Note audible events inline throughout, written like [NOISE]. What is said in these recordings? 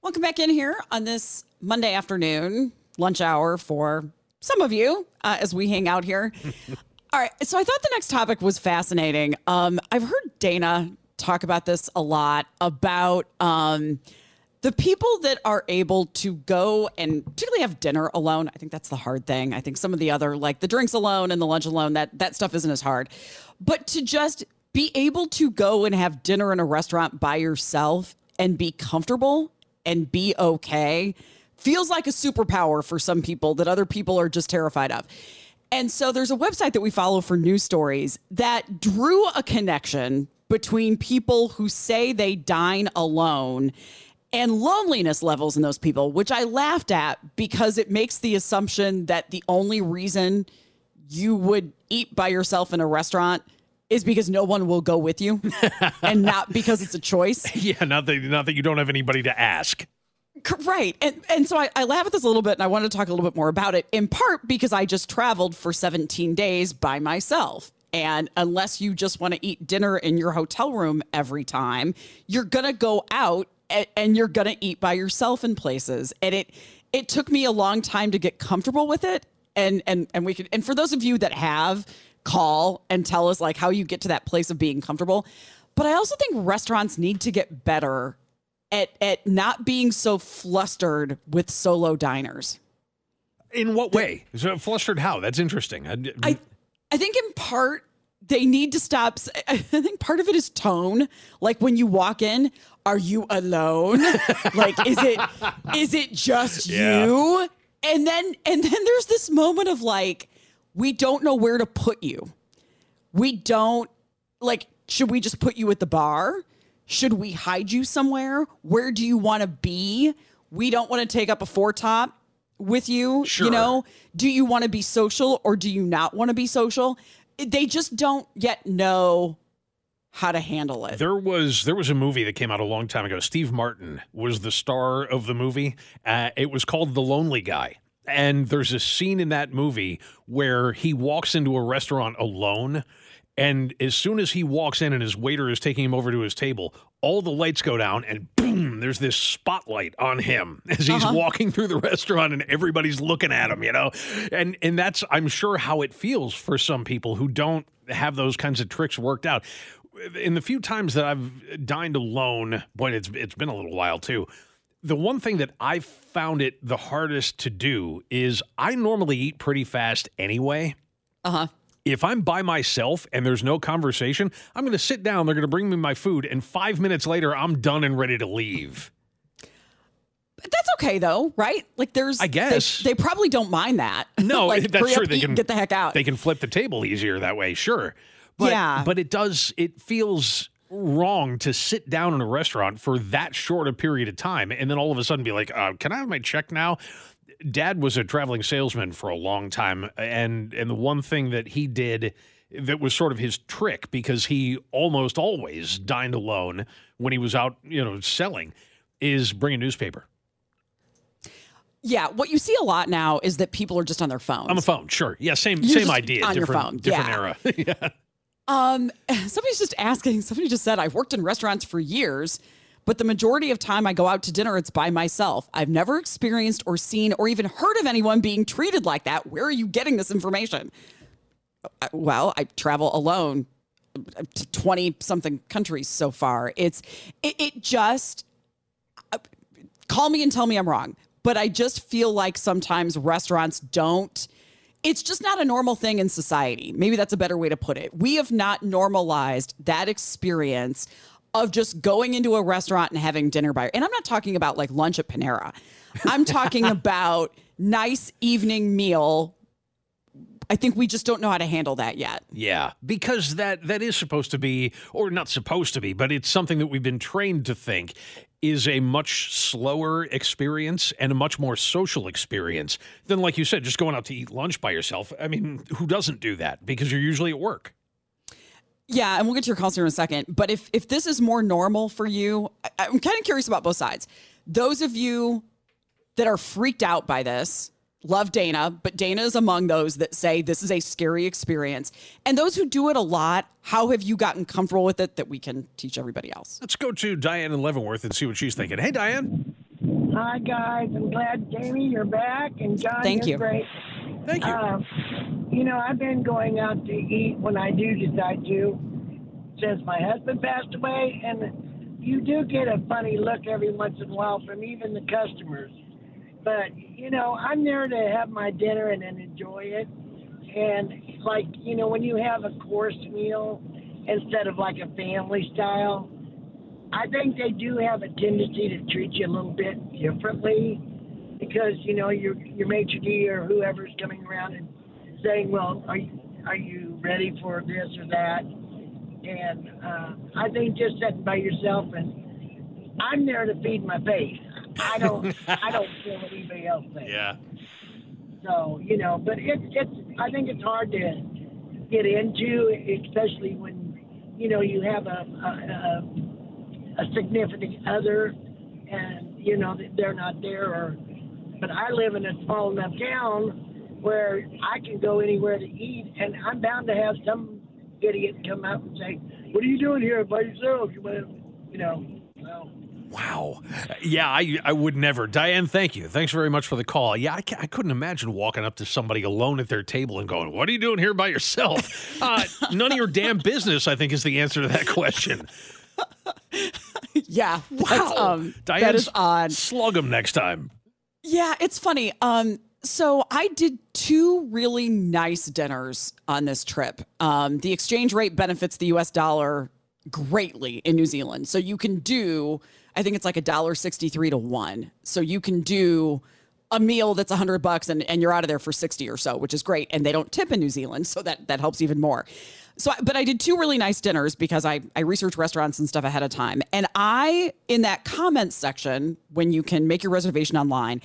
Welcome back in here on this Monday afternoon lunch hour for some of you uh, as we hang out here. [LAUGHS] All right. So I thought the next topic was fascinating. Um, I've heard Dana talk about this a lot about um, the people that are able to go and particularly have dinner alone. I think that's the hard thing. I think some of the other, like the drinks alone and the lunch alone, that that stuff isn't as hard. But to just be able to go and have dinner in a restaurant by yourself and be comfortable and be okay feels like a superpower for some people that other people are just terrified of. And so there's a website that we follow for news stories that drew a connection between people who say they dine alone and loneliness levels in those people, which I laughed at because it makes the assumption that the only reason you would eat by yourself in a restaurant is because no one will go with you [LAUGHS] and not because it's a choice. [LAUGHS] Yeah, not that not that you don't have anybody to ask. Right. And and so I, I laugh at this a little bit and I wanted to talk a little bit more about it, in part because I just traveled for 17 days by myself. And unless you just want to eat dinner in your hotel room every time, you're gonna go out and, and you're gonna eat by yourself in places. And it it took me a long time to get comfortable with it. And and and we could and for those of you that have, call and tell us like how you get to that place of being comfortable. But I also think restaurants need to get better at at not being so flustered with solo diners. In what way? So flustered how? That's interesting. I, I I think in part they need to stop. I think part of it is tone. Like when you walk in, are you alone? [LAUGHS] like is it is it just Yeah. you? And then and then there's this moment of like we don't know where to put you. We don't like should we just put you at the bar? Should we hide you somewhere? Where do you want to be? We don't want to take up a four top with you. Sure. You know, do you want to be social or do you not want to be social? They just don't yet know how to handle it. There was there was a movie that came out a long time ago. Steve Martin was the star of the movie. Uh, it was called The Lonely Guy. And there's a scene in that movie where he walks into a restaurant alone. And as soon as he walks in and his waiter is taking him over to his table, all the lights go down and boom, there's this spotlight on him [LAUGHS] as he's uh-huh. walking through the restaurant and everybody's looking at him, you know? And and that's I'm sure how it feels for some people who don't have those kinds of tricks worked out in the few times that I've dined alone, boy, it's it's been a little while too. The one thing that I found it the hardest to do is I normally eat pretty fast anyway. Uh huh. If I'm by myself and there's no conversation, I'm going to sit down. They're going to bring me my food, and five minutes later, I'm done and ready to leave. But that's okay though, right? Like there's I guess. they, they probably don't mind that. [LAUGHS] No, like, that's true. They eat, can get the heck out. They can flip the table easier that way, sure. But, Yeah. But it does. It feels wrong to sit down in a restaurant for that short a period of time and then all of a sudden be like, uh, "Can I have my check now?" Dad was a traveling salesman for a long time, and and the one thing that he did that was sort of his trick because he almost always dined alone when he was out, you know, selling, is bring a newspaper yeah, what you see a lot now is that people are just on their phones. on the phone. Sure, yeah, same You're same idea, on your different phone, different yeah. era. [LAUGHS] yeah. Um, [LAUGHS] somebody's just asking. Somebody just said I've worked in restaurants for years, but the majority of time I go out to dinner, it's by myself. I've never experienced or seen or even heard of anyone being treated like that. Where are you getting this information? Uh, Well, I travel alone to twenty something countries so far. It's it, it just uh, call me and tell me I'm wrong. But I just feel like sometimes restaurants don't. It's just not a normal thing in society. Maybe that's a better way to put it. We have not normalized that experience of just going into a restaurant and having dinner by. And I'm not talking about like lunch at Panera. I'm talking [LAUGHS] about nice evening meal. I think we just don't know how to handle that yet. Yeah, because that that is supposed to be, or not supposed to be, but it's something that we've been trained to think is a much slower experience and a much more social experience than, like you said, just going out to eat lunch by yourself. I mean, who doesn't do that? Because you're usually at work. Yeah, and we'll get to your calls here in a second. But if if this is more normal for you, I, I'm kind of curious about both sides. Those of you that are freaked out by this, love Dana, but Dana is among those that say this is a scary experience. And those who do it a lot, how have you gotten comfortable with it that we can teach everybody else? Let's go to Diane in Leavenworth and see what she's thinking. Hey, Diane. Hi guys, I'm glad Jamie you're back and John Thank you're you. great. Thank you. Um, you know, I've been going out to eat when I do decide to since my husband passed away and you do get a funny look every once in a while from even the customers. But, you know, I'm there to have my dinner and then enjoy it. And like, you know, when you have a course meal instead of like a family style, I think they do have a tendency to treat you a little bit differently because you know your your maitre d or whoever's coming around and saying, "Well, are you are you ready for this or that?" And uh, I think just sitting by yourself and I'm there to feed my face. I don't I don't feel what anybody else [LAUGHS] thinks. Yeah. So you know, but it's it's I think it's hard to get into, especially when you know you have a a, a, a significant other, and you know they're not there. Or, but I live in a small enough town where I can go anywhere to eat, and I'm bound to have some idiot come up and say, "What are you doing here by yourself?" You know. Wow. Yeah, I, I would never. Diane, thank you. Thanks very much for the call. Yeah, I, I couldn't imagine walking up to somebody alone at their table and going, What are you doing here by yourself? [LAUGHS] Uh, none of your damn business, I think, is the answer to that question. [LAUGHS] Yeah, that's, um, Diane, that is odd. Slug them next time. Yeah, it's funny. Um, so I did two really nice dinners on this trip. Um, the exchange rate benefits the U.S. dollar greatly in New Zealand, so you can do. I think it's like a dollar sixty-three to one. So you can do a meal that's a hundred bucks and, and you're out of there for 60 or so, which is great. And they don't tip in New Zealand. So that, that helps even more. So, but I did two really nice dinners because I, I researched restaurants and stuff ahead of time. And I, in that comments section, when you can make your reservation online,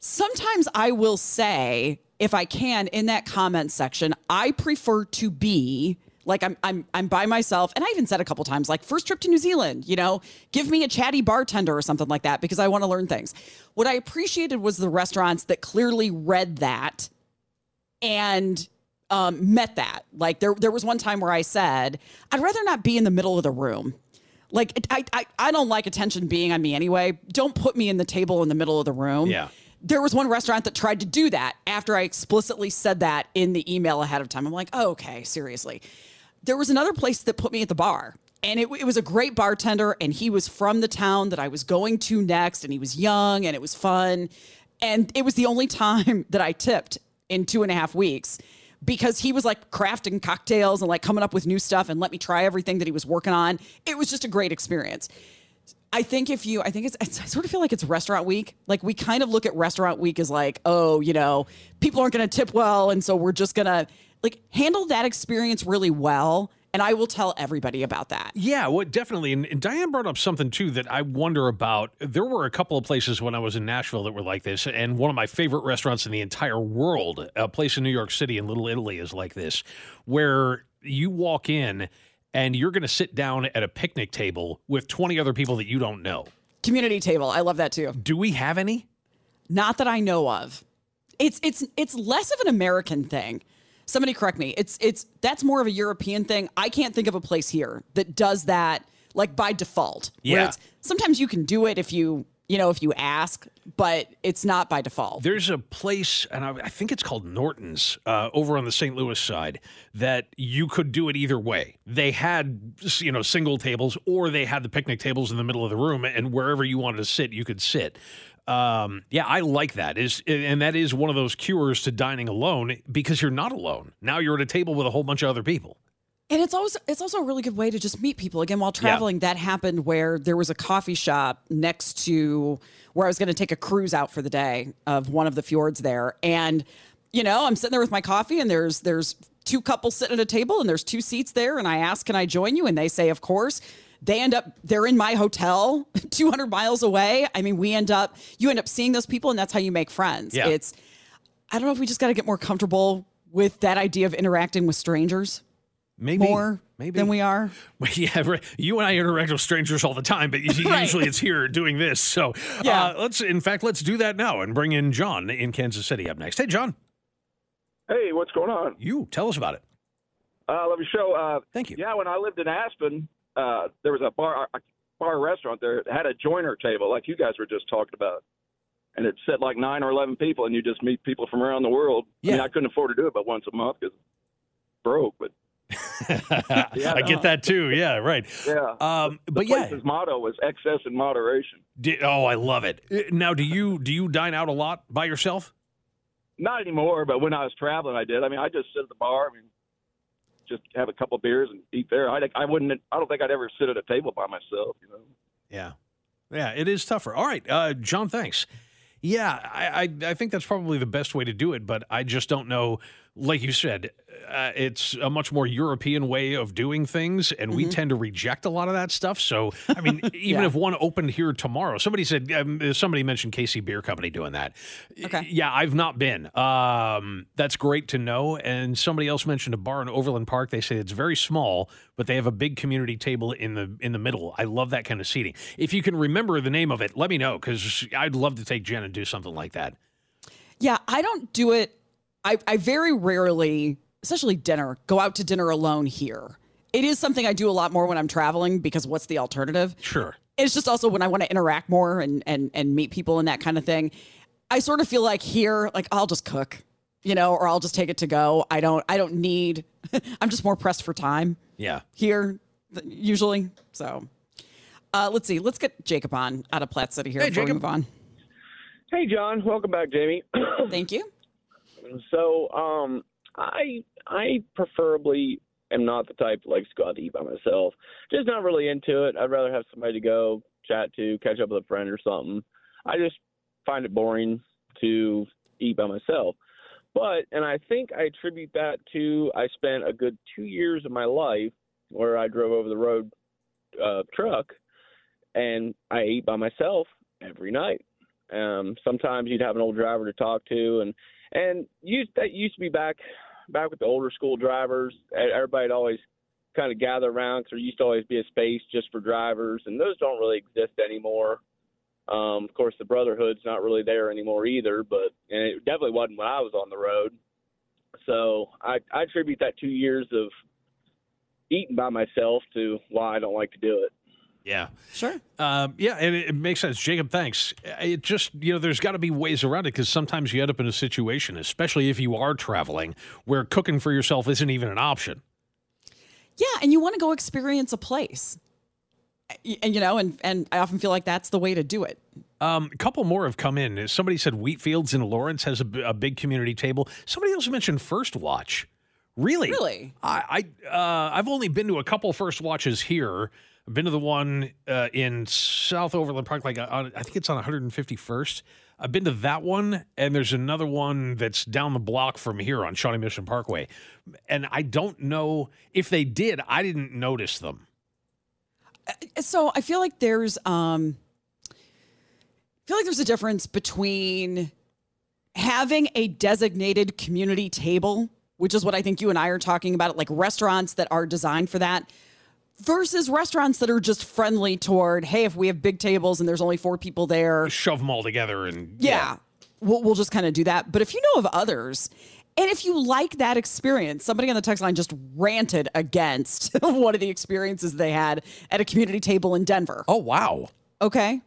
sometimes I will say, if I can, in that comment section, I prefer to be like I'm I'm I'm by myself. And I even said a couple times, like, first trip to New Zealand, you know, give me a chatty bartender or something like that because I want to learn things. What I appreciated was the restaurants that clearly read that and um, met that. Like there, there was one time where I said, I'd rather not be in the middle of the room. Like I, I, I don't like attention being on me anyway. Don't put me in the table in the middle of the room. Yeah. There was one restaurant that tried to do that after I explicitly said that in the email ahead of time. I'm like, oh, okay, seriously. There was another place that put me at the bar. And it, it was a great bartender, and he was from the town that I was going to next, and he was young, and it was fun. And it was the only time [LAUGHS] that I tipped in two and a half weeks because he was like crafting cocktails and like coming up with new stuff and let me try everything that he was working on. It was just a great experience. I think if you, I think it's, it's, I sort of feel like it's restaurant week. Like we kind of look at restaurant week as like, oh, you know, people aren't going to tip well. And so we're just going to like handle that experience really well. And I will tell everybody about that. Yeah, well, definitely. And, and Diane brought up something too that I wonder about. There were a couple of places when I was in Nashville that were like this, and one of my favorite restaurants in the entire world, a place in New York City in Little Italy, is like this, where you walk in and you're going to sit down at a picnic table with 20 other people that you don't know. Community table. I love that too. Do we have any? Not that I know of. It's it's it's less of an American thing. Somebody correct me. It's it's that's more of a European thing. I can't think of a place here that does that like by default. Yeah. sometimes you can do it if you you know, if you ask, but it's not by default. There's a place, and I, I think it's called Norton's uh, over on the St. Louis side, that you could do it either way. They had, you know, single tables, or they had the picnic tables in the middle of the room, and wherever you wanted to sit, you could sit. Um, yeah, I like that. Is and that is one of those cures to dining alone because you're not alone. Now you're at a table with a whole bunch of other people. And it's also it's also a really good way to just meet people. Again, while traveling, that happened where there was a coffee shop next to where I was going to take a cruise out for the day of one of the fjords there, and you know I'm sitting there with my coffee, and there's there's two couples sitting at a table, and there's two seats there, and I ask, "Can I join you?" And they say, "Of course." They end up they're in my hotel, [LAUGHS] 200 miles away. I mean, we end up you end up seeing those people, and that's how you make friends. Yeah. It's I don't know if we just got to get more comfortable with that idea of interacting with strangers Maybe more maybe than we are. [LAUGHS] Well, yeah, right. you and I interact with strangers all the time, but [LAUGHS] usually Right. it's here doing this. So, Yeah. uh, let's in fact let's do that now and bring in John in Kansas City up next. Hey, John, Hey, what's going on? you tell us about it. Uh, I love your show. Uh, Thank you. yeah, when I lived in Aspen, uh, there was a bar, a bar restaurant there that had a joiner table, like you guys were just talking about, and it said like nine or eleven people, and you just meet people from around the world. I mean, Yeah. I couldn't afford to do it, but once a month because broke. But [LAUGHS] I get that too. Yeah, right. yeah, Um, the but yeah, his motto was excess and moderation. di- oh, I love it. Uh, Now, do you do you dine out a lot by yourself? Not anymore, but when I was traveling, I did. I mean, I just sit at the bar. I mean, just have a couple beers and eat there. I, I wouldn't. I don't think I'd ever sit at a table by myself. You know. Yeah, yeah, it is tougher. All right, uh, John, thanks. Yeah, I, I I think that's probably the best way to do it, but I just don't know. Like you said, uh, it's a much more European way of doing things, and we tend to reject a lot of that stuff. So, I mean, [LAUGHS] even Yeah. if one opened here tomorrow, somebody said um, somebody mentioned KC Beer Company doing that. Okay. Yeah, I've not been. Um, that's great to know. And somebody else mentioned a bar in Overland Park. They say it's very small, but they have a big community table in the in the middle. I love that kind of seating. If you can remember the name of it, let me know because I'd love to take Jen and do something like that. Yeah, I don't do it. I, I very rarely, especially dinner, go out to dinner alone here. It is something I do a lot more when I'm traveling because what's the alternative? Sure. It's just also when I want to interact more and and and meet people and that kind of thing. I sort of feel like here, like I'll just cook, you know, or I'll just take it to go. I don't I don't need [LAUGHS] I'm just more pressed for time Yeah. here usually. So uh, let's see. Let's get Jacob on out of Platte City here Hey, before we move on. Hey, John. Welcome back, Jamie. Thank you. So, um, I I preferably am not the type that likes to go out to eat by myself. Just not really into it. I'd rather have somebody to go chat to, catch up with a friend or something. I just find it boring to eat by myself. But, and I think I attribute that to I spent a good two years of my life where I drove over the road uh, truck and I ate by myself every night. Um, sometimes you'd have an old driver to talk to, and and used that used to be back back with the older school drivers. Everybody'd always kind of gather around because there used to always be a space just for drivers, and those don't really exist anymore. Um, of course, the brotherhood's not really there anymore either, but and it definitely wasn't when I was on the road. So I, I attribute that two years of eating by myself to why I don't like to do it. Yeah. Sure. Um, yeah, and it, it makes sense. Jacob, thanks. It just, you know, there's got to be ways around it because sometimes you end up in a situation, especially if you are traveling, where cooking for yourself isn't even an option. Yeah, and you want to go experience a place. And you know, and and I often feel like that's the way to do it. Um, a couple more have come in. Somebody said Wheatfields in Lawrence has a, b- a big community table. Somebody else mentioned First Watch. Really? Really? I, I uh, I've only been to a couple First Watches here. I've been to the one uh, in South Overland Park, like uh, on, I think it's on 151st. I've been to that one, and there's another one that's down the block from here on Shawnee Mission Parkway. And I don't know if they did. I didn't notice them. So I feel like there's um I feel like there's a difference between having a designated community table, which is what I think you and I are talking about, like restaurants that are designed for that, versus restaurants that are just friendly toward, hey, if we have big tables and there's only four people there, Shove them all together and yeah, we'll, we'll just kind of do that. But if you know of others, and if you like that experience, somebody on the text line just ranted against [LAUGHS] one of the experiences they had at a community table in Denver. Oh wow. Okay.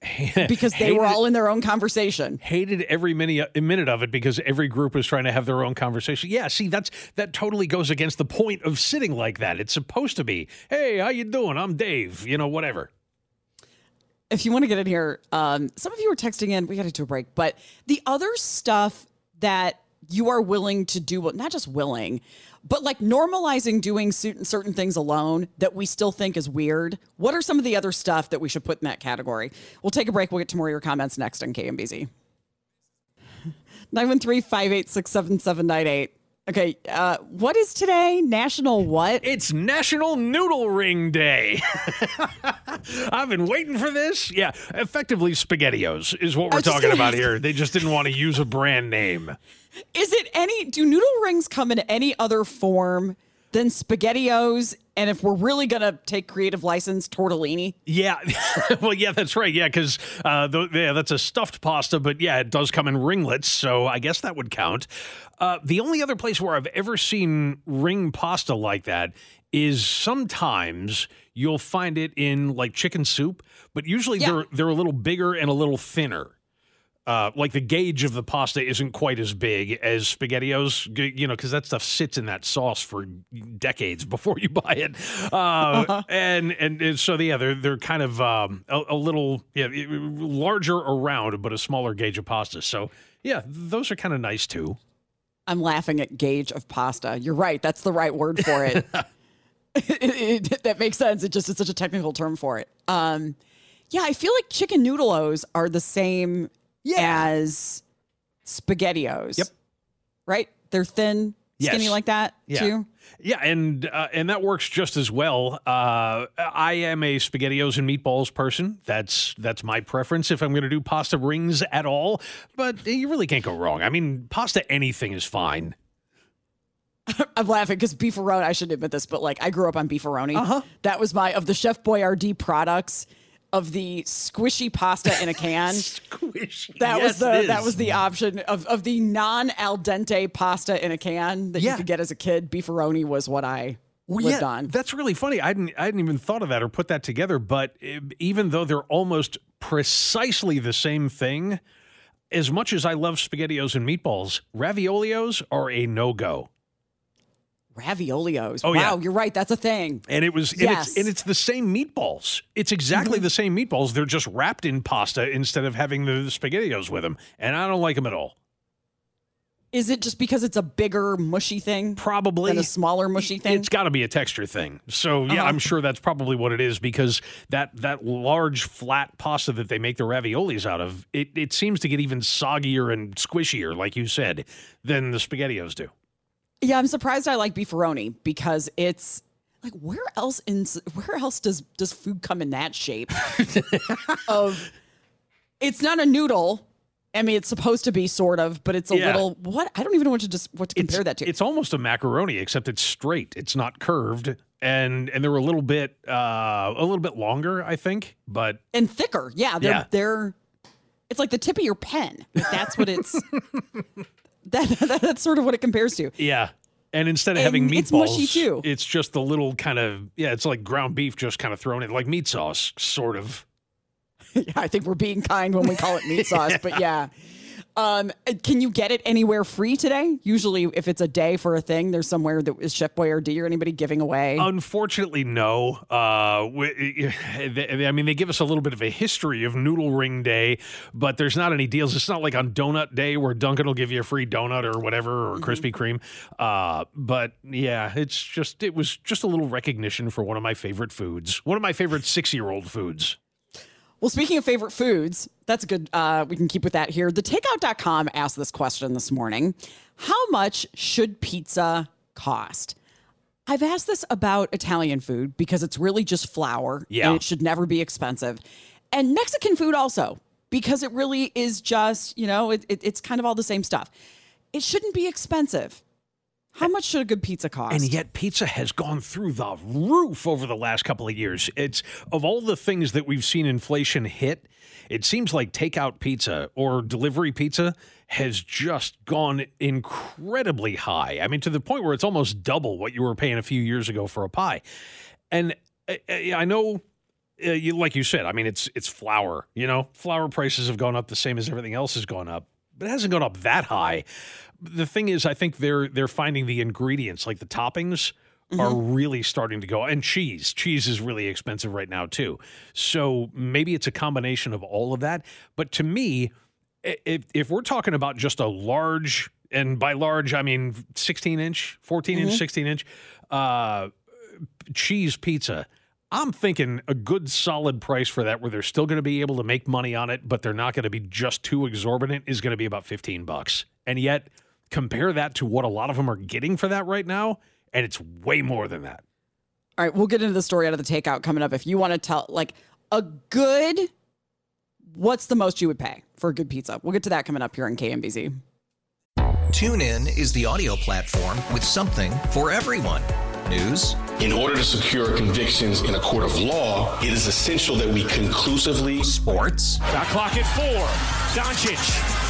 [LAUGHS] because they were all in their own conversation. hated every minute minute of it because every group was trying to have their own conversation. Yeah, see, that's that totally goes against the point of sitting like that. It's supposed to be, "Hey, how you doing? I'm Dave." You know, whatever. if you want to get in here, um, some of you were texting in. We got to do a break, but the other stuff that you are willing to do, what, not just willing, but like normalizing doing certain things alone that we still think is weird. What are some of the other stuff that we should put in that category? We'll take a break. We'll get to more of your comments next on KMBZ. [LAUGHS] 913 586 7798. Okay, uh, what is today? National what? It's National Noodle Ring Day. [LAUGHS] I've been waiting for this. Yeah, effectively SpaghettiOs is what we're talking about here. [LAUGHS] They just didn't want to use a brand name. Is it any? Do noodle rings come in any other form than SpaghettiOs? And if we're really gonna take creative license, tortellini. Yeah, [LAUGHS] well, yeah, that's right. Yeah, because uh, th- yeah, that's a stuffed pasta, but yeah, it does come in ringlets, so I guess that would count. Uh, the only other place where I've ever seen ring pasta like that is sometimes you'll find it in like chicken soup, but usually they're they're a little bigger and a little thinner. Uh, like the gauge of the pasta isn't quite as big as SpaghettiOs, you know, because that stuff sits in that sauce for decades before you buy it. Uh, and, and and so yeah, they're they're kind of um, a, a little yeah larger around, but a smaller gauge of pasta. So yeah, those are kind of nice too. I'm laughing at gauge of pasta. You're right. That's the right word for it. It- [LAUGHS] it- [LAUGHS] that makes sense. It just is such a technical term for it. Um, yeah, I feel like chicken noodleos are the same as SpaghettiOs. Yep. Right? They're thin, skinny Yes. like that Yeah. too. Yeah, and uh, and that works just as well. Uh, I am a spaghettios and meatballs person. That's that's my preference if I'm going to do pasta rings at all. But you really can't go wrong. I mean, pasta anything is fine. [LAUGHS] I'm laughing because beefaroni. I shouldn't admit this, but like I grew up on beefaroni. Uh-huh. That was my of the Chef Boyardee products of the squishy pasta in a can. [LAUGHS] squishy. That Yes, was the that was the option of of the non al dente pasta in a can that Yeah. you could get as a kid. Beefaroni was what I Well, lived yeah, on. That's really funny. I hadn't I hadn't even thought of that or put that together. But even though they're almost precisely the same thing, as much as I love spaghettios and meatballs, raviolios are a no go. Raviolios. Oh, yeah. wow, you're right. That's a thing. And it was, and, Yes. it's, and it's the same meatballs. It's exactly Mm-hmm. the same meatballs. They're just wrapped in pasta instead of having the, the spaghettios with them. And I don't like them at all. Is it just because it's a bigger mushy thing? Probably than a smaller mushy thing. It's got to be a texture thing. So yeah, Uh-huh. I'm sure that's probably what it is because that that large flat pasta that they make the raviolis out of, it, it seems to get even soggier and squishier, like you said, than the spaghettios do. Yeah, I'm surprised I like beefaroni because it's like where else in where else does does food come in that shape? [LAUGHS] of it's not a noodle. I mean, it's supposed to be sort of, but it's a Yeah. little what I don't even know what to just what to compare that to. It's almost a macaroni, except it's straight. It's not curved, and and they're a little bit uh, a little bit longer, I think. But and thicker. Yeah, they're Yeah. they're it's like the tip of your pen. That's what it's [LAUGHS] [LAUGHS] that, that's sort of what it compares to. yeah. And instead of And having it's mushy, too. it's just the little kind of yeah, it's like ground beef just kind of thrown in like meat sauce, sort of. [LAUGHS] yeah, I think we're being kind when we call it meat [LAUGHS] sauce, but yeah. Um, can you get it anywhere free today? Usually, if it's a day for a thing, there's somewhere that is Chef Boyardee or anybody giving away. Unfortunately, no. Uh, we, they- I mean, they give us a little bit of a history of Noodle Ring Day, but there's not any deals. It's not like on Donut Day where Dunkin' will give you a free donut or whatever or Krispy Kreme. Uh, but yeah, it's just it was just a little recognition for one of my favorite foods, one of my favorite six year old foods. Well, speaking of favorite foods, that's good. Uh, we can keep with that here. The takeout.com asked this question this morning How much should pizza cost? I've asked this about Italian food because it's really just flour Yeah. and it should never be expensive. And Mexican food also, because it really is just, you know, it, it, it's kind of all the same stuff. It shouldn't be expensive. How much should a good pizza cost? And yet, pizza has gone through the roof over the last couple of years. It's of all the things that we've seen inflation hit, it seems like takeout pizza or delivery pizza has just gone incredibly high. I mean, to the point where it's almost double what you were paying a few years ago for a pie. And I, I I know uh, you, like you said, I mean, it's it's flour. You know, flour prices have gone up the same as everything else has gone up, but it hasn't gone up that high. The thing is, I think they're they're finding the ingredients, like the toppings, are really starting to go. And cheese, cheese is really expensive right now too. So maybe it's a combination of all of that. But to me, if if we're talking about just a large, and by large I mean 16 inch, 14 inch, Mhm. 16 inch, uh, cheese pizza. I'm thinking a good solid price for that where they're still going to be able to make money on it, but they're not going to be just too exorbitant is going to be about 15 bucks. And yet compare that to what a lot of them are getting for that right now, and it's way more than that. All right, we'll get into the story out of the takeout coming up. If you want to tell, like, a good, what's the most you would pay for a good pizza? We'll get to that coming up here on KMBZ. TuneIn is the audio platform with something for everyone. News. In order to secure convictions in a court of law, it is essential that we conclusively. Sports. Shot clock at four. Doncic.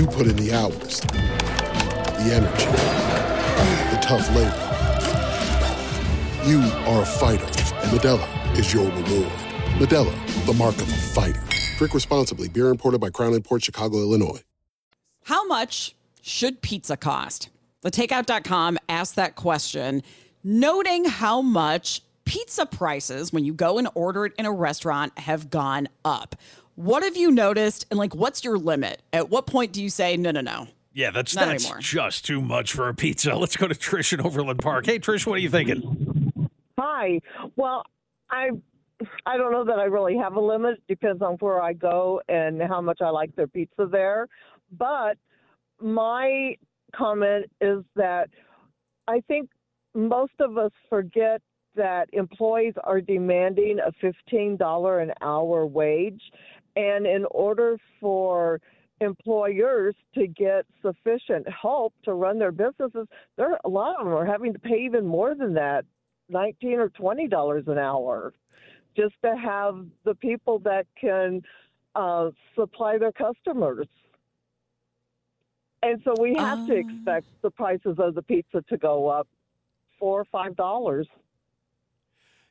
You put in the hours, the energy, the tough labor. You are a fighter, and Modelo is your reward. Modelo, the mark of a fighter. Drink responsibly. Beer imported by Crown Imports Chicago, Illinois. How much should pizza cost? Thetakeout.com asked that question, noting how much pizza prices, when you go and order it in a restaurant, have gone up. What have you noticed? And like, what's your limit? At what point do you say, no, no, no? Yeah, that's Not that's anymore. just too much for a pizza. [LAUGHS] Let's go to Trish in Overland Park. Hey, Trish, what are you thinking? Hi. Well, I I don't know that I really have a limit. Depends on where I go and how much I like their pizza there. But my comment is that I think most of us forget that employees are demanding a $15 an hour wage. And in order for employers to get sufficient help to run their businesses, there a lot of them are having to pay even more than that, nineteen or twenty dollars an hour, just to have the people that can uh, supply their customers. And so we have to expect the prices of the pizza to go up four or five dollars.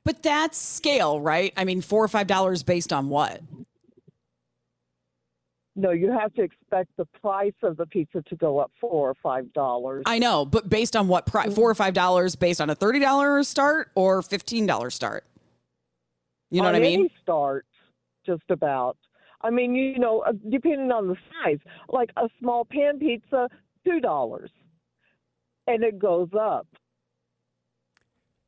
But that's scale, right? I mean, four or five dollars based on what? No, you have to expect the price of the pizza to go up four or five dollars. I know, but based on what price? Four or five dollars based on a thirty dollar start or fifteen dollar start? You know on what I mean? Any start, just about. I mean, you know, uh, depending on the size, like a small pan pizza, two dollars, and it goes up.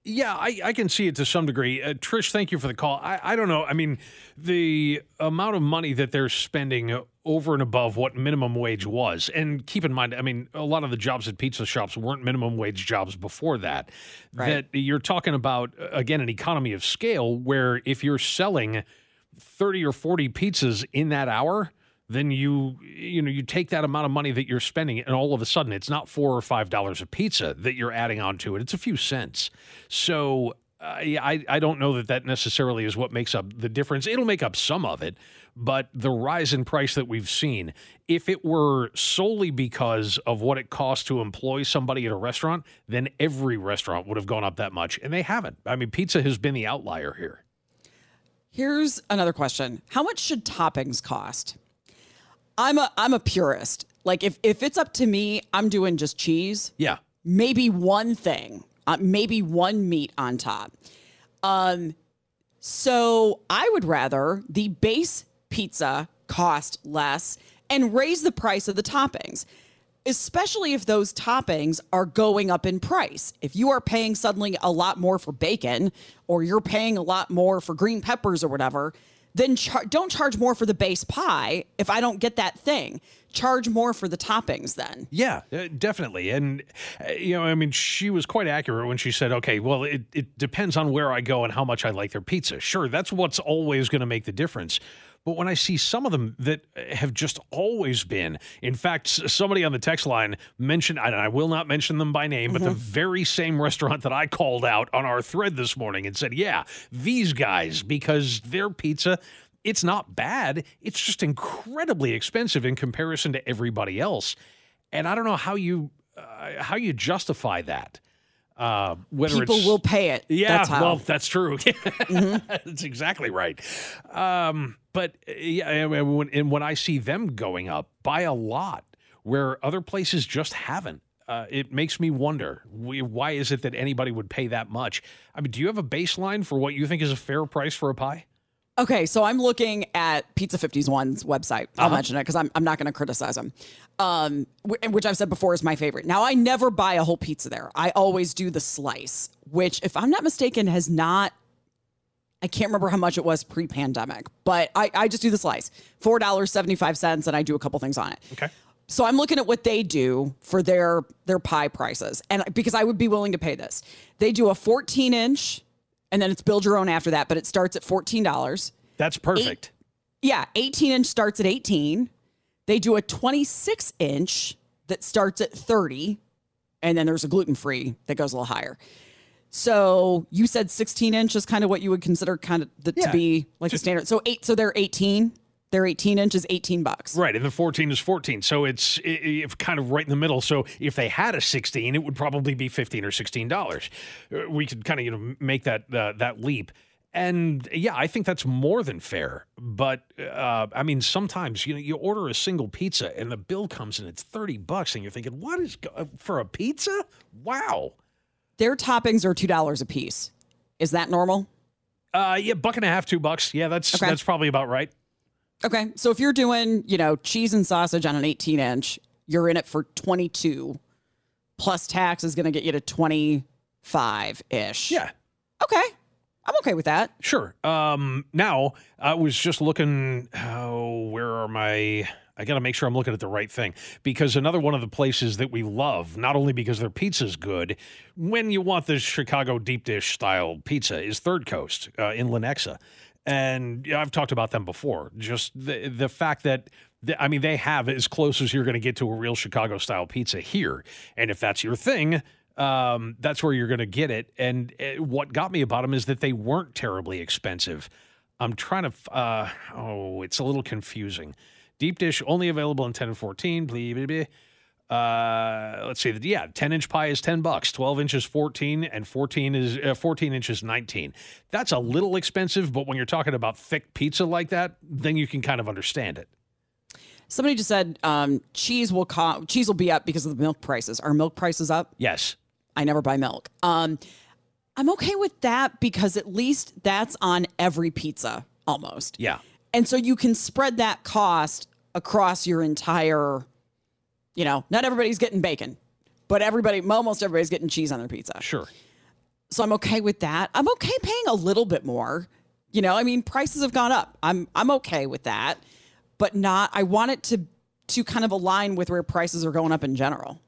Yeah, I, I can see it to some degree. Uh, Trish, thank you for the call. I, I don't know. I mean, the amount of money that they're spending over and above what minimum wage was, and keep in mind, I mean, a lot of the jobs at pizza shops weren't minimum wage jobs before that. Right. That you're talking about, uh, again, an economy of scale where if you're selling 30 or 40 pizzas in that hour, then you you know you take that amount of money that you're spending and all of a sudden it's not four or five dollars a pizza that you're adding on to it it's a few cents so uh, I, I don't know that that necessarily is what makes up the difference it'll make up some of it but the rise in price that we've seen if it were solely because of what it costs to employ somebody at a restaurant then every restaurant would have gone up that much and they haven't i mean pizza has been the outlier here Here's another question. How much should toppings cost? I'm a I'm a purist. Like if if it's up to me, I'm doing just cheese. Yeah. Maybe one thing. Uh, maybe one meat on top. Um, so I would rather the base pizza cost less and raise the price of the toppings, especially if those toppings are going up in price. If you are paying suddenly a lot more for bacon or you're paying a lot more for green peppers or whatever, then char- don't charge more for the base pie if I don't get that thing. Charge more for the toppings then. Yeah, uh, definitely. And, uh, you know, I mean, she was quite accurate when she said, okay, well, it, it depends on where I go and how much I like their pizza. Sure, that's what's always going to make the difference. But when I see some of them that have just always been, in fact, somebody on the text line mentioned, and I will not mention them by name, but the very same restaurant that I called out on our thread this morning and said, yeah, these guys, because their pizza, it's not bad. It's just incredibly expensive in comparison to everybody else. And I don't know how you uh, how you justify that. Uh, whether People will pay it. Yeah, That's how. Mm-hmm. well, that's true. [LAUGHS] That's exactly right. Um, but uh, yeah, mean, when, and when I see them going up by a lot, where other places just haven't, uh, it makes me wonder why is it that anybody would pay that much? I mean, do you have a baseline for what you think is a fair price for a pie? Okay, so I'm looking at Pizza 51's website. I'll Uh-huh. mention it because I'm, I'm not going to criticize them, um, wh- which I've said before is my favorite. Now, I never buy a whole pizza there. I always do the slice, which, if I'm not mistaken, has not, I can't remember how much it was pre pandemic, but I, I just do the slice $4.75, and I do a couple things on it. Okay. So I'm looking at what they do for their their pie prices, and because I would be willing to pay this, they do a 14 inch, and then it's build your own after that, but it starts at fourteen dollars. That's perfect. Yeah, 18 inch starts at 18. They do a 26 inch that starts at 30, and then there's a gluten free that goes a little higher. So you said 16 inch is kind of what you would consider kind of the, to be like the standard. So eight, so they're 18. They're 18 inches, 18 bucks. Right, and the 14 is 14. So it's i- i- kind of right in the middle. So if they had a 16, it would probably be 15 or 16 dollars. Uh, We could kind of you know make that uh, that leap. And yeah, I think that's more than fair. But uh, I mean, sometimes you know you order a single pizza and the bill comes and it's 30 bucks, and you're thinking, what is go- uh, for a pizza? Wow. Their toppings are two dollars a piece. Is that normal? Uh, yeah, buck and a half, two bucks. Yeah, that's Okay. that's probably about right. Okay. So if you're doing, you know, cheese and sausage on an 18 inch, you're in it for 22 plus tax is going to get you to 25 ish. Yeah. Okay. I'm okay with that. Sure. Um, now I was just looking. Oh, where are my? I got to make sure I'm looking at the right thing because another one of the places that we love, not only because their pizza's good, when you want the Chicago deep dish style pizza, is Third Coast uh, in Lenexa, and I've talked about them before. Just the the fact that. I mean, they have as close as you're going to get to a real Chicago style pizza here. And if that's your thing, um, that's where you're going to get it. And uh, what got me about them is that they weren't terribly expensive. I'm trying to, uh, oh, it's a little confusing. Deep dish only available in 10 and 14. Blah, blah, blah. Uh, let's see. Yeah, 10 inch pie is 10 bucks, 12 inches 14, and 14 is uh, 14 inches 19. That's a little expensive, but when you're talking about thick pizza like that, then you can kind of understand it. Somebody just said um, cheese will co- cheese will be up because of the milk prices. Are milk prices up? Yes. I never buy milk. Um, I'm okay with that because at least that's on every pizza almost. Yeah. And so you can spread that cost across your entire, you know, not everybody's getting bacon, but everybody, almost everybody's getting cheese on their pizza. Sure. So I'm okay with that. I'm okay paying a little bit more. You know, I mean, prices have gone up. I'm I'm okay with that, but not. I want it to to kind of align with where prices are going up in general.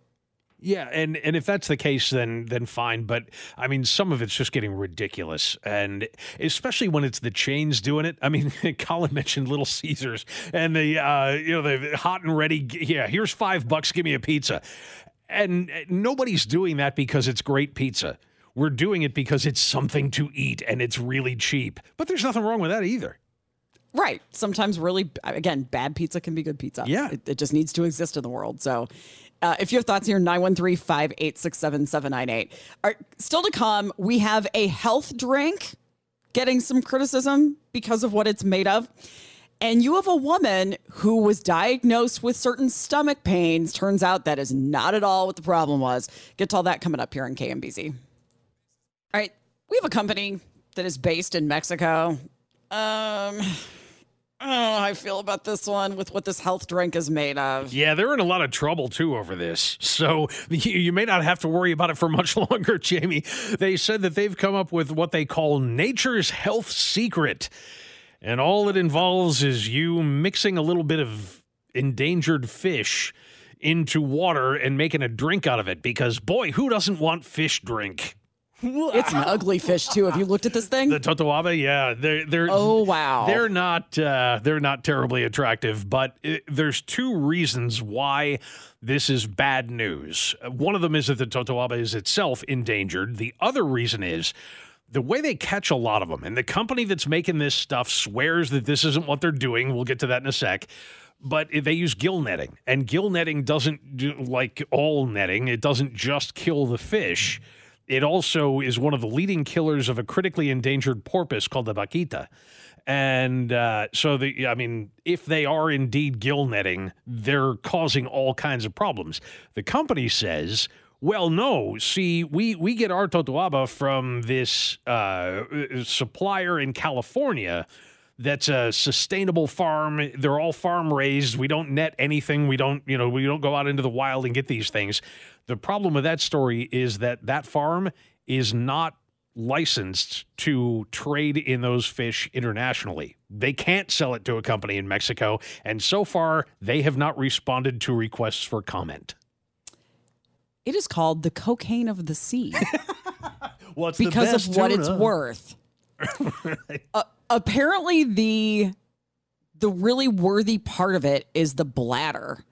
Yeah, and and if that's the case, then then fine. But I mean, some of it's just getting ridiculous, and especially when it's the chains doing it. I mean, [LAUGHS] Colin mentioned Little Caesars and the uh, you know the hot and ready. Yeah, here's five bucks. Give me a pizza, and nobody's doing that because it's great pizza. We're doing it because it's something to eat and it's really cheap. But there's nothing wrong with that either. Right. Sometimes really, again, bad pizza can be good pizza. Yeah. It, it just needs to exist in the world. So uh, if you have thoughts here, 913 586 7798. Still to come, we have a health drink getting some criticism because of what it's made of. And you have a woman who was diagnosed with certain stomach pains. Turns out that is not at all what the problem was. Get to all that coming up here on KMBZ. All right. We have a company that is based in Mexico. Um, I feel about this one with what this health drink is made of. Yeah, they're in a lot of trouble too over this. So [LAUGHS] you may not have to worry about it for much [LAUGHS] longer, Jamie. They said that they've come up with what they call nature's health secret. And all it involves is you mixing a little bit of endangered fish into water and making a drink out of it because boy, who doesn't want fish drink? [LAUGHS] It's an ugly fish too. Have you looked at this thing? The totoaba, yeah, they're they're Oh, wow. they're not uh, they're not terribly attractive, but it, there's two reasons why this is bad news. One of them is that the totoaba is itself endangered. The other reason is the way they catch a lot of them, and the company that's making this stuff swears that this isn't what they're doing. We'll get to that in a sec. But they use gill netting, and gill netting doesn't do like all netting. It doesn't just kill the fish. It also is one of the leading killers of a critically endangered porpoise called the vaquita. And uh, so, the I mean, if they are indeed gill netting, they're causing all kinds of problems. The company says, well, no. See, we we get our totoaba from this uh, supplier in California. That's a sustainable farm. They're all farm raised. We don't net anything. We don't, you know, we don't go out into the wild and get these things. The problem with that story is that that farm is not licensed to trade in those fish internationally. They can't sell it to a company in Mexico, and so far they have not responded to requests for comment. It is called the cocaine of the sea [LAUGHS] What's the because of what it's worth. Uh, [LAUGHS] apparently, the the really worthy part of it is the bladder,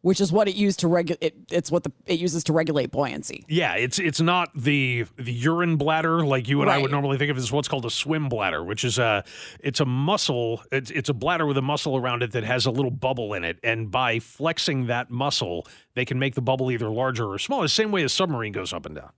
which is what it used to regulate. It, it's what the it uses to regulate buoyancy. Yeah, it's it's not the the urine bladder like you and I would normally think of as what's called a swim bladder, which is a it's a muscle. It's it's a bladder with a muscle around it that has a little bubble in it, and by flexing that muscle, they can make the bubble either larger or smaller. The same way a submarine goes up and down.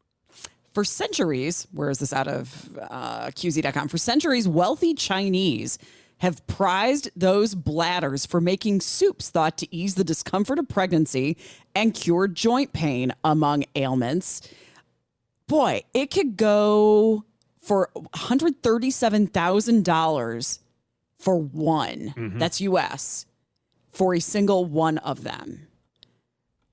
For centuries, where is this out of uh, QZ.com? For centuries, wealthy Chinese have prized those bladders for making soups thought to ease the discomfort of pregnancy and cure joint pain, among ailments. Boy, it could go for $137,000 for one. Mhm. That's US for a single one of them.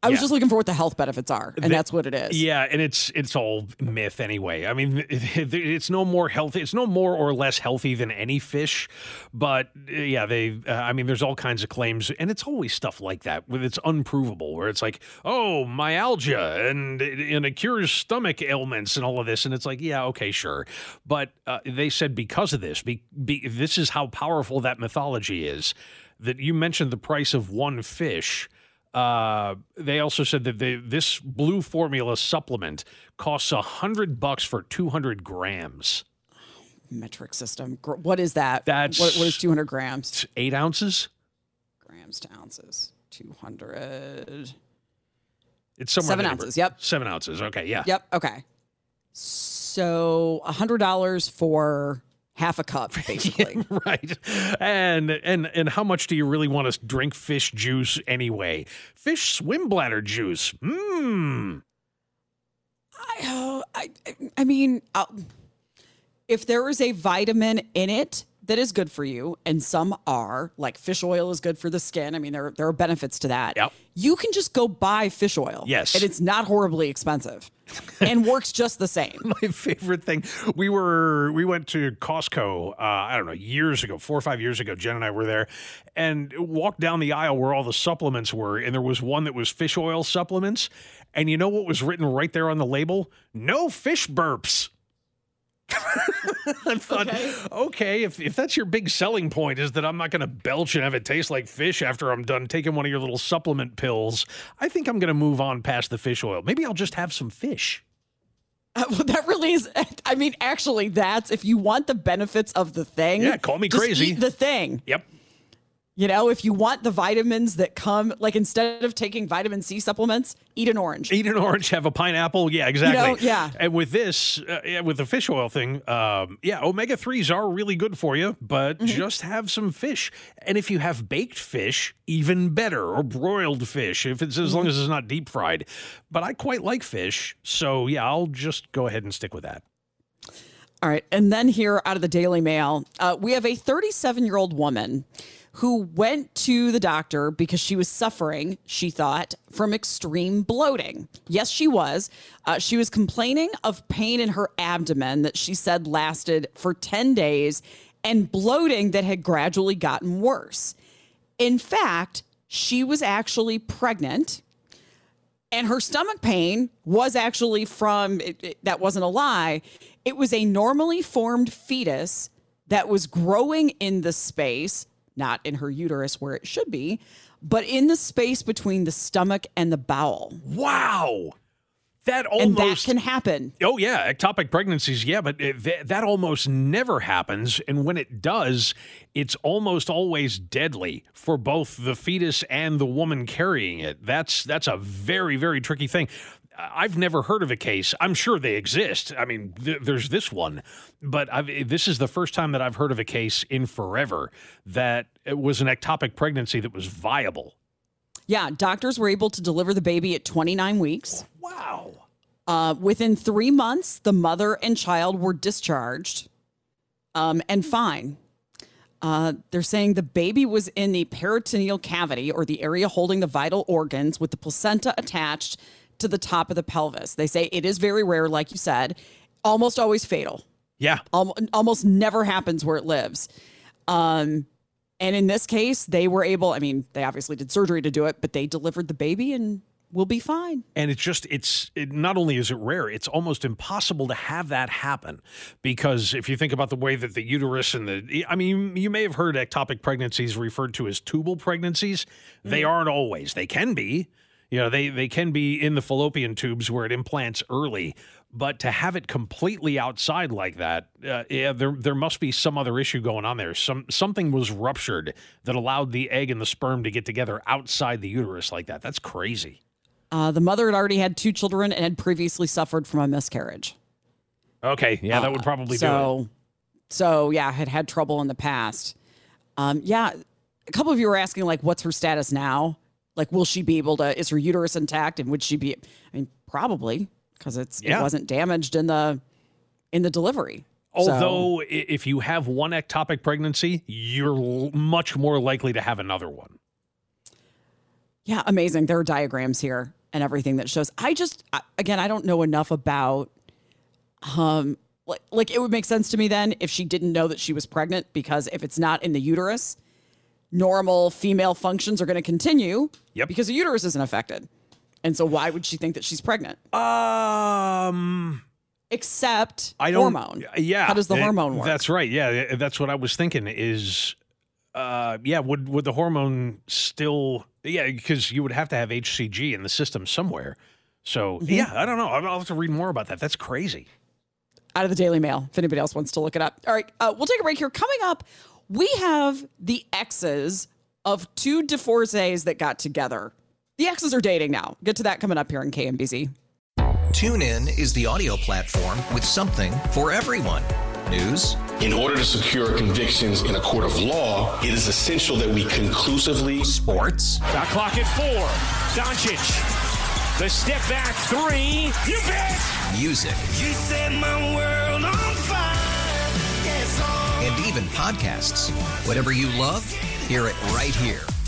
I was just looking for what the health benefits are, and The- that's what it is. Yeah, and it's it's all myth anyway. I mean, it, [LAUGHS] it's no more healthy. It's no more or less healthy than any fish, but uh, yeah, they. Uh, I mean, there's all kinds of claims, and it's always stuff like that with it's unprovable, where it's like, oh, myalgia, and and it cures stomach ailments and all of this, and it's like, yeah, okay, sure, but uh, they said because of this, be, be, this is how powerful that mythology is. That you mentioned the price of one fish. Uh, they also said that they, this blue formula supplement costs a hundred bucks for 200 grams. metric system. Gr- What is that? That's- what, what is 200 grams? It's eight ounces. Grams to ounces. 200. It's somewhere in Seven the ounces, yep. Seven ounces. Okay. Yeah. Yep. Okay. So $100 for half a cup, [LAUGHS] basically. right. And and and how much do you really want to drink fish juice anyway? Fish swim bladder juice. Mmm. I, oh, I, I mean, i if there is a vitamin in it that is good for you, and some are, like fish oil is good for the skin. I mean, there, there are benefits to that. Yep. You can just go buy fish oil. Yes. And it's not horribly expensive [LAUGHS] and works just the same. [LAUGHS] my favorite thing. We were we went to Costco. Uh, I don't know years ago, four or five years ago. Jen and I were there, and walked down the aisle where all the supplements were, and there was one that was fish oil supplements. And you know what was written right there on the label? No fish burps. [LAUGHS] I thought, okay, if, if that's your big selling point is that I'm not going to belch and have it taste like fish after I'm done taking one of your little supplement pills, I think I'm going to move on past the fish oil. Maybe I'll just have some fish. Uh, well, that really is. I mean, actually, that's if you want the benefits of the thing. Yeah, call me crazy. the thing. Yep. You know, if you want the vitamins that come, like instead of taking vitamin C supplements, eat an orange. Eat an orange, have a pineapple. Yeah, exactly. know, yeah. And with this, uh, with the fish oil thing, um, yeah, omega 3s are really good for you, but Mm-hmm. just have some fish. And if you have baked fish, even better, or broiled fish, if it's as Mm-hmm. long as it's not deep fried. But I quite like fish. So, yeah, I'll just go ahead and stick with that. All right. And then here out of the Daily Mail, uh, we have a 37 year old woman who went to the doctor because she was suffering, she thought, from extreme bloating. Yes, she was. Uh, she was complaining of pain in her abdomen that she said lasted for 10 days and bloating that had gradually gotten worse. In fact, she was actually pregnant and her stomach pain was actually from it, it- that wasn't a lie. It was a normally formed fetus that was growing in the space not in her uterus where it should be but in the space between the stomach and the bowel. Wow that almost and that can happen Oh yeah, ectopic pregnancies. Yeah, but it, th- that almost never happens, and when it does, it's almost always deadly for both the fetus and the woman carrying it. That's that's a very very tricky thing. I've never heard of a case. I'm sure they exist. I mean, th- there's this one, but I've, this is the first time that I've heard of a case in forever that it was an ectopic pregnancy that was viable. Yeah doctors were able to deliver the baby at 29 weeks wow uh, within three months the mother and child were discharged um, and fine uh, they're saying the baby was in the peritoneal cavity or the area holding the vital organs with the placenta attached to the top of the pelvis. They say it is very rare, like you said, almost always fatal. Yeah. Al- almost never happens where it lives. Um, and in this case, they were able, I mean, they obviously did surgery to do it, but they delivered the baby and will be fine. And it's just, it's it, not only is it rare, it's almost impossible to have that happen. Because if you think about the way that the uterus and the, I mean, you may have heard ectopic pregnancies referred to as tubal pregnancies. They mm-hmm. aren't always, they can be. You know, they, they can be in the fallopian tubes where it implants early, but to have it completely outside like that, uh, yeah, there there must be some other issue going on there. Some something was ruptured that allowed the egg and the sperm to get together outside the uterus like that. That's crazy. Uh, the mother had already had two children and had previously suffered from a miscarriage. Okay, yeah, that would probably do it. so, so yeah, had had trouble in the past. Um, yeah, a couple of you were asking like, what's her status now? Like, will she be able to? Is her uterus intact? And would she be? I mean, probably because it's Yeah. it wasn't damaged in the in the delivery. Although, i if you have one ectopic pregnancy, you're much more likely to have another one. Yeah, amazing. There are diagrams here and everything that shows. I just again, I don't know enough about um like like it would make sense to me then if she didn't know that she was pregnant because if it's not in the uterus, normal female functions are going to continue yep. because the uterus isn't affected. And so why would she think that she's pregnant? Um except I don't. hormone. Yeah. How does the Uh, hormone work? That's right. Yeah, that's what I was thinking. Is uh, yeah, would would the hormone still? Yeah, because you would have to have HCG in the system somewhere. So Mm-hmm. yeah, I don't know. I'll I'll have to read more about that. That's crazy. out of the Daily Mail if anybody else wants to look it up. All right, uh, we'll take a break here. Coming up, we have the exes of two divorcees that got together. The exes are dating now. Get to that coming up here in KMBZ. TuneIn is the audio platform with something for everyone. News. In order to secure convictions in a court of law, it is essential that we conclusively. Sports. Shot clock at four. Doncic. The step back three. You bet. Music. You set my world on fire. Yes, oh. And even podcasts. Whatever you love, hear it right here